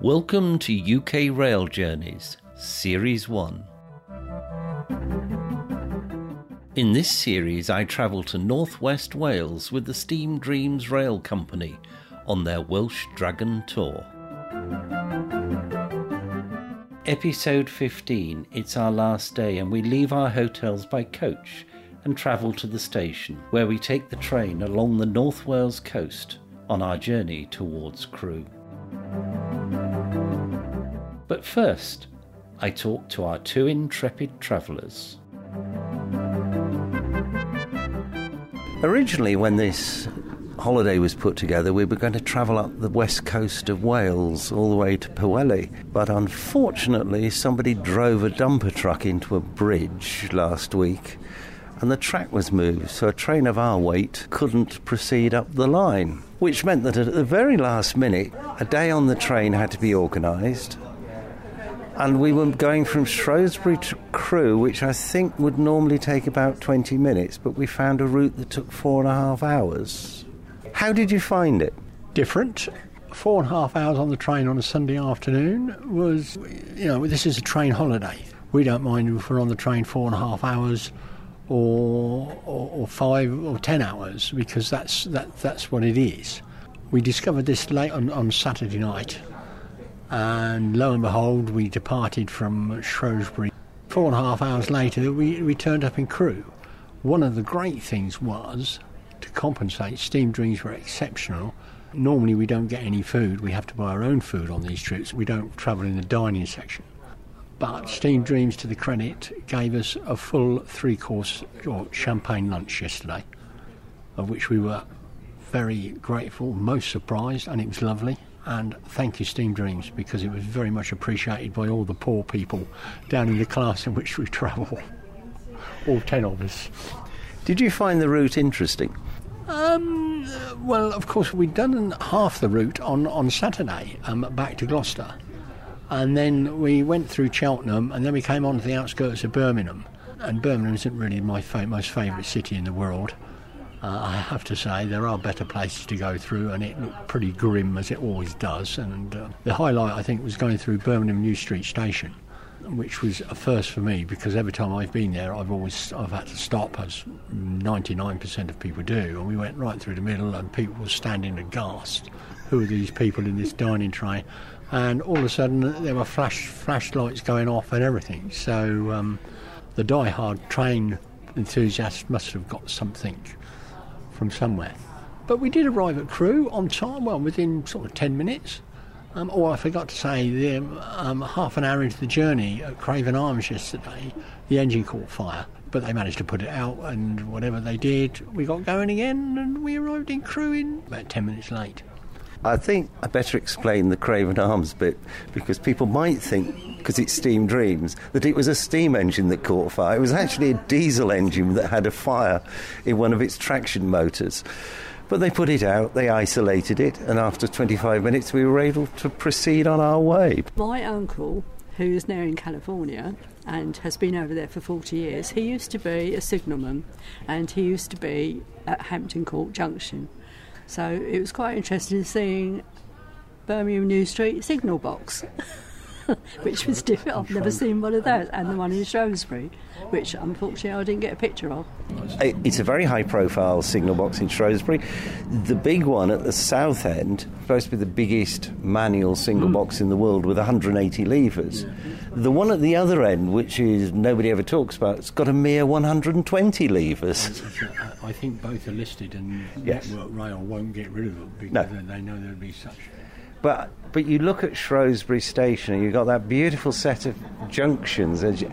Welcome to UK Rail Journeys, Series 1. In this series, I travel to northwest Wales with the Steam Dreams Rail Company on their Welsh Dragon Tour. Episode 15 It's our last day, and we leave our hotels by coach and travel to the station, where we take the train along the North Wales coast on our journey towards Crewe. But first, I talk to our two intrepid travellers. Originally, when this holiday was put together, we were going to travel up the west coast of Wales all the way to Pwllheli. But unfortunately, somebody drove a dumper truck into a bridge last week and the track was moved, so a train of our weight couldn't proceed up the line, which meant that at the very last minute, a day on the train had to be organised. And we were going from Shrewsbury to Crewe, which I think would normally take about 20 minutes, but we found a route that took four and a half hours. How did you find it? Different. Four and a half hours on the train on a Sunday afternoon was, you know, this is a train holiday. We don't mind if we're on the train four and a half hours or, or, or five or ten hours because that's that that's what it is. We discovered this late on, on Saturday night, and lo and behold, we departed from Shrewsbury. Four and a half hours later, we, we turned up in Crewe. One of the great things was to compensate. Steam Dreams were exceptional. Normally, we don't get any food. We have to buy our own food on these trips. We don't travel in the dining section. But Steam Dreams, to the credit, gave us a full three course or champagne lunch yesterday, of which we were very grateful, most surprised, and it was lovely. And thank you, Steam Dreams, because it was very much appreciated by all the poor people down in the class in which we travel. All ten of us. Did you find the route interesting? Um, well, of course, we'd done half the route on, on Saturday um, back to Gloucester and then we went through Cheltenham, and then we came on to the outskirts of Birmingham. And Birmingham isn't really my fa- most favourite city in the world. Uh, I have to say there are better places to go through, and it looked pretty grim as it always does. And uh, the highlight, I think, was going through Birmingham New Street Station, which was a first for me because every time I've been there, I've always I've had to stop, as 99% of people do. And we went right through the middle, and people were standing aghast. Who are these people in this dining train? And all of a sudden there were flash flashlights going off and everything. So um, the die-hard train enthusiast must have got something from somewhere. But we did arrive at Crewe on time, well, within sort of 10 minutes. Um, or I forgot to say, the, um, half an hour into the journey at Craven Arms yesterday, the engine caught fire. But they managed to put it out, and whatever they did, we got going again, and we arrived in Crewe in about 10 minutes late. I think I better explain the Craven Arms bit because people might think, because it's Steam Dreams, that it was a steam engine that caught fire. It was actually a diesel engine that had a fire in one of its traction motors. But they put it out, they isolated it, and after 25 minutes we were able to proceed on our way. My uncle, who is now in California and has been over there for 40 years, he used to be a signalman and he used to be at Hampton Court Junction. So it was quite interesting seeing Birmingham New Street signal box, which was different. I've never seen one of those, and the one in Shrewsbury, which unfortunately I didn't get a picture of. It's a very high profile signal box in Shrewsbury. The big one at the south end, supposed to be the biggest manual single mm. box in the world with 180 levers. The one at the other end, which is nobody ever talks about, it's got a mere 120 levers. I think both are listed, and yes. Network Rail won't get rid of them because no. they know there'll be such. But but you look at Shrewsbury Station, and you've got that beautiful set of junctions, and,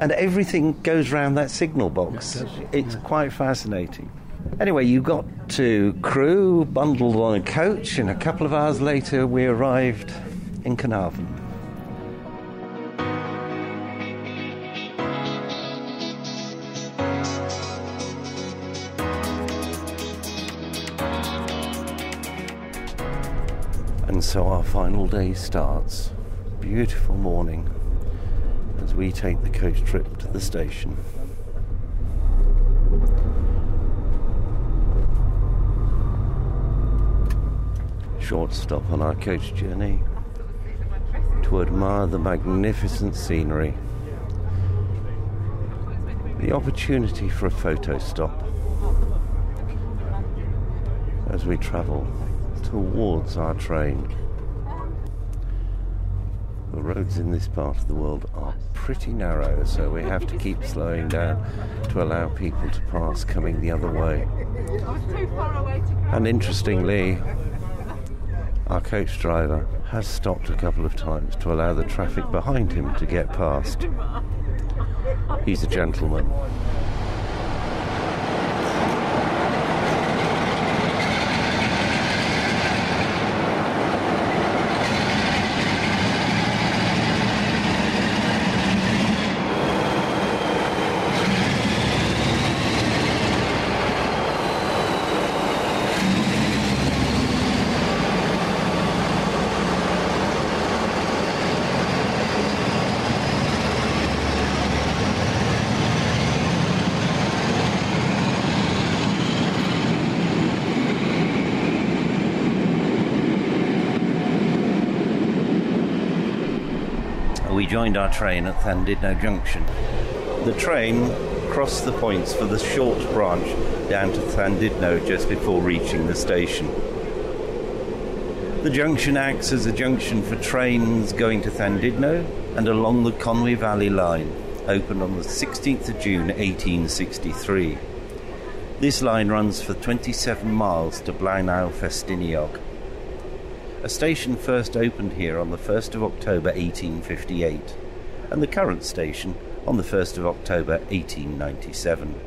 and everything goes round that signal box. it's yeah. quite fascinating. Anyway, you got to Crewe, bundled on a coach, and a couple of hours later we arrived in Carnarvon. And so our final day starts. Beautiful morning as we take the coach trip to the station. short stop on our coach journey to admire the magnificent scenery. The opportunity for a photo stop as we travel towards our train. The roads in this part of the world are pretty narrow, so we have to keep slowing down to allow people to pass coming the other way. And interestingly, our coach driver has stopped a couple of times to allow the traffic behind him to get past. He's a gentleman. Joined our train at Llandudno Junction. The train crossed the points for the short branch down to Llandudno just before reaching the station. The junction acts as a junction for trains going to Llandudno and along the Conwy Valley line, opened on the 16th of June 1863. This line runs for 27 miles to Blaenau Festiniog. A station first opened here on the 1st of October 1858, and the current station on the 1st of October 1897.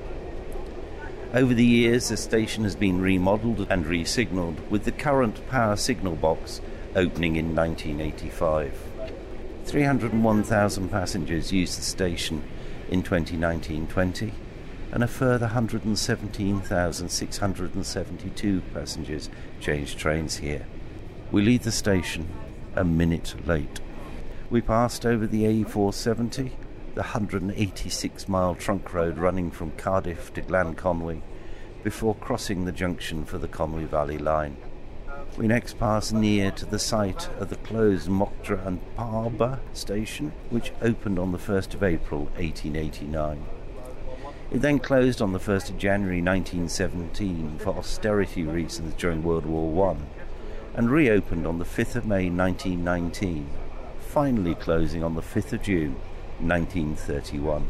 Over the years, the station has been remodelled and re-signalled, with the current power signal box opening in 1985. 301,000 passengers used the station in 2019-20, and a further 117,672 passengers changed trains here. We leave the station a minute late. We passed over the A470, the 186 mile trunk road running from Cardiff to Glan Conwy, before crossing the junction for the Conwy Valley line. We next pass near to the site of the closed Mochdre and Pabo station, which opened on the 1st of April 1889. It then closed on the 1st of January 1917 for austerity reasons during World War I and reopened on the 5th of May 1919, finally closing on the 5th of June 1931.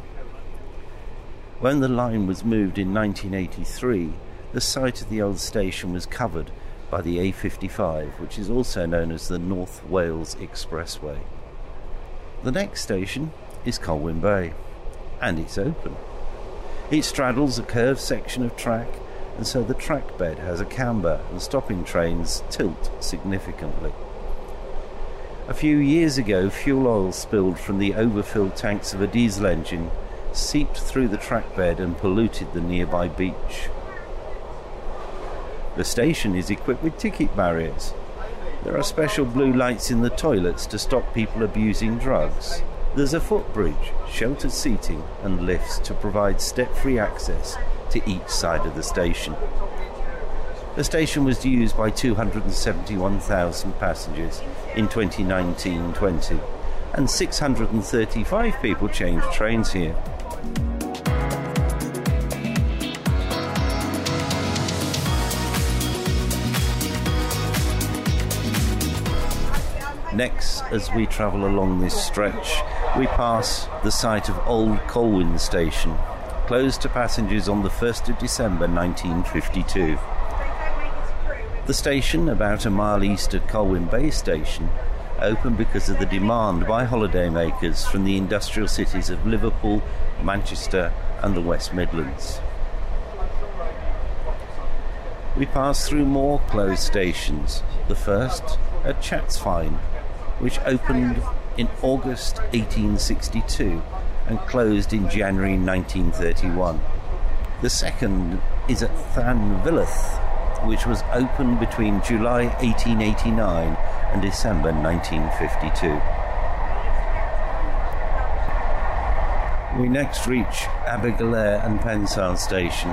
When the line was moved in 1983, the site of the old station was covered by the A55, which is also known as the North Wales Expressway. The next station is Colwyn Bay, and it's open. It straddles a curved section of track and so the track bed has a camber and stopping trains tilt significantly. A few years ago, fuel oil spilled from the overfilled tanks of a diesel engine seeped through the track bed and polluted the nearby beach. The station is equipped with ticket barriers. There are special blue lights in the toilets to stop people abusing drugs. There's a footbridge, sheltered seating, and lifts to provide step free access to each side of the station. The station was used by 271,000 passengers in 2019 20, and 635 people changed trains here. Next, as we travel along this stretch, we pass the site of Old Colwyn Station, closed to passengers on the 1st of December 1952. The station, about a mile east of Colwyn Bay Station, opened because of the demand by holidaymakers from the industrial cities of Liverpool, Manchester, and the West Midlands. We passed through more closed stations, the first at Llysfaen, which opened in August 1862 and closed in January 1931. The second is at Llanddulas, which was opened between July 1889 and December 1952. We next reach Abergele and Pensarn station,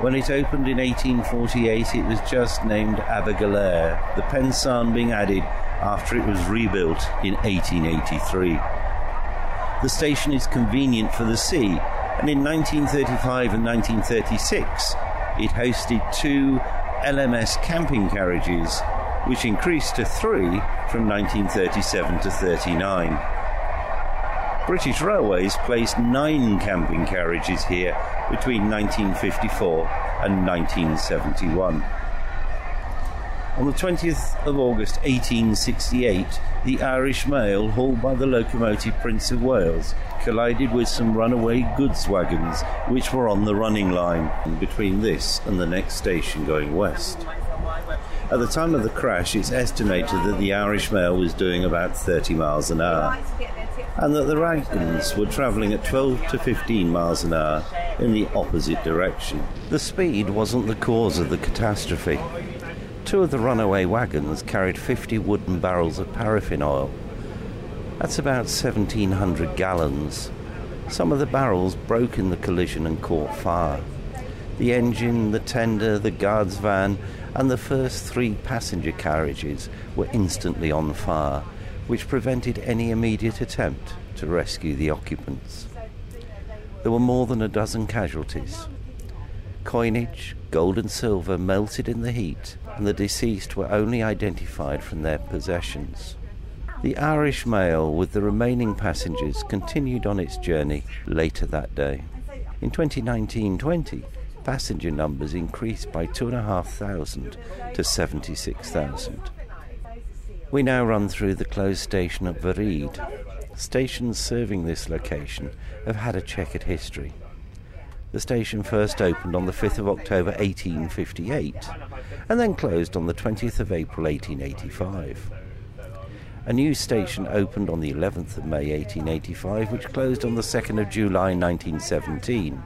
When it opened in 1848, it was just named Abergele, the Pensarn being added after it was rebuilt in 1883. The station is convenient for the sea, and in 1935 and 1936, it hosted two LMS camping carriages, which increased to three from 1937 to 39. British Railways placed nine camping carriages here between 1954 and 1971. On the 20th of August 1868, the Irish mail hauled by the locomotive Prince of Wales collided with some runaway goods wagons which were on the running line between this and the next station going west. At the time of the crash, it's estimated that the Irish mail was doing about 30 miles an hour and that the wagons were travelling at 12 to 15 miles an hour in the opposite direction. The speed wasn't the cause of the catastrophe. Two of the runaway wagons carried 50 wooden barrels of paraffin oil. That's about 1,700 gallons. Some of the barrels broke in the collision and caught fire. The engine, the tender, the guard's van, and the first three passenger carriages were instantly on fire, which prevented any immediate attempt to rescue the occupants. There were more than a dozen casualties. Coinage, gold and silver melted in the heat, and the deceased were only identified from their possessions. The Irish mail with the remaining passengers continued on its journey later that day. In 2019 20, passenger numbers increased by 2,500 to 76,000. We now run through the closed station at Foryd. Stations serving this location have had a checkered history. The station first opened on the 5th of October 1858 and then closed on the 20th of April 1885. A new station opened on the 11th of May 1885, which closed on the 2nd of July 1917.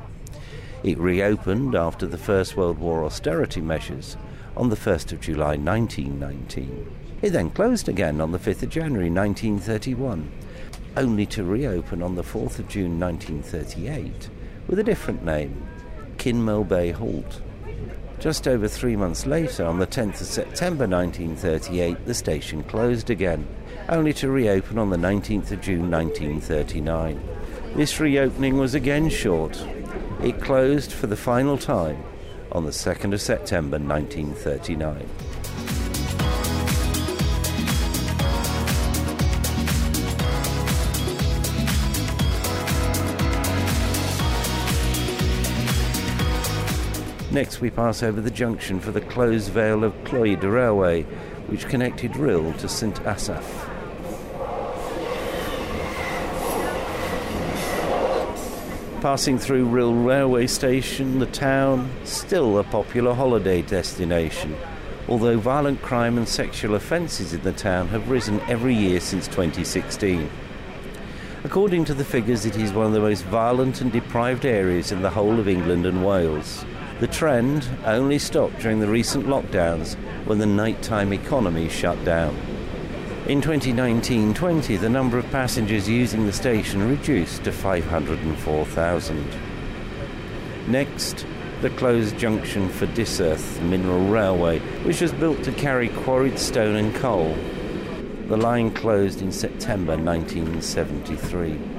It reopened after the First World War austerity measures on the 1st of July 1919. It then closed again on the 5th of January 1931, only to reopen on the 4th of June 1938 with a different name, Kinmel Bay Halt. Just over three months later, on the 10th of September 1938, the station closed again, only to reopen on the 19th of June 1939. This reopening was again short. It closed for the final time on the 2nd of September 1939. Next, we pass over the junction for the closed vale of Clwyd Railway, which connected Rhyl to St Asaph. Passing through Rhyl railway station, the town, still a popular holiday destination, although violent crime and sexual offences in the town have risen every year since 2016. According to the figures, it is one of the most violent and deprived areas in the whole of England and Wales. The trend only stopped during the recent lockdowns when the nighttime economy shut down. In 2019 20, the number of passengers using the station reduced to 504,000. Next, the closed junction for Dyserth Mineral Railway, which was built to carry quarried stone and coal. The line closed in September 1973.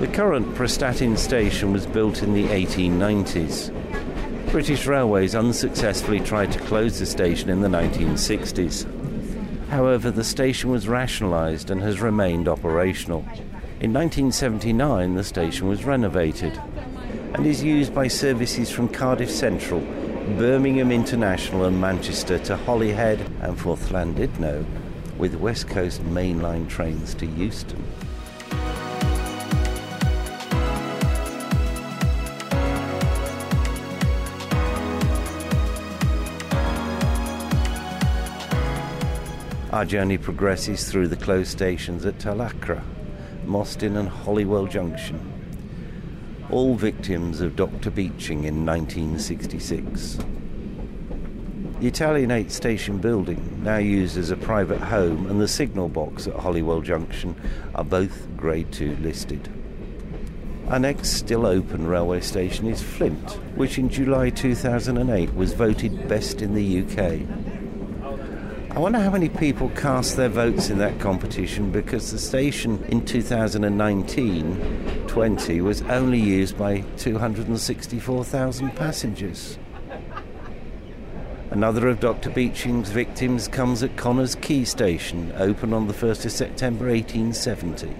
The current Prestatyn station was built in the 1890s. British Railways unsuccessfully tried to close the station in the 1960s. However, the station was rationalised and has remained operational. In 1979, the station was renovated and is used by services from Cardiff Central, Birmingham International, and Manchester to Holyhead and for Llandudno, with West Coast mainline trains to Euston. Our journey progresses through the closed stations at Talacre, Mostyn, and Holywell Junction, all victims of Dr. Beeching in 1966. The Italianate station building, now used as a private home, and the signal box at Holywell Junction are both Grade 2 listed. Our next still open railway station is Flint, which in July 2008 was voted best in the UK. I wonder how many people cast their votes in that competition because the station in 2019 20 was only used by 264,000 passengers. Another of Dr. Beeching's victims comes at Connah's Quay Station, open on the 1st of September 1870.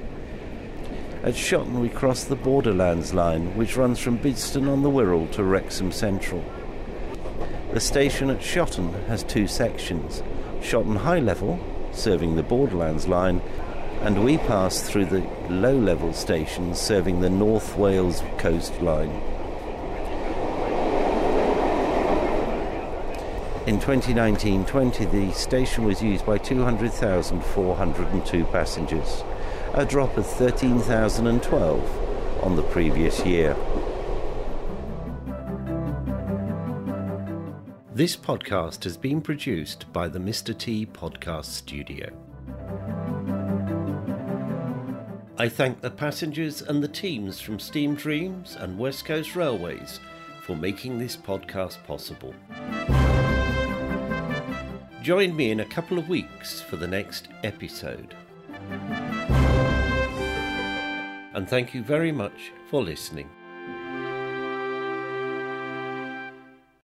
At Shotton, we cross the Borderlands line, which runs from Bidston on the Wirral to Wrexham Central. The station at Shotton has two sections Shotton High Level, serving the Borderlands line, and we pass through the low level stations serving the North Wales coastline. In 2019-20, the station was used by 200,402 passengers a drop of 13,012 on the previous year. This podcast has been produced by the Mr. T Podcast Studio. I thank the passengers and the teams from Steam Dreams and West Coast Railways for making this podcast possible. Join me in a couple of weeks for the next episode and thank you very much for listening.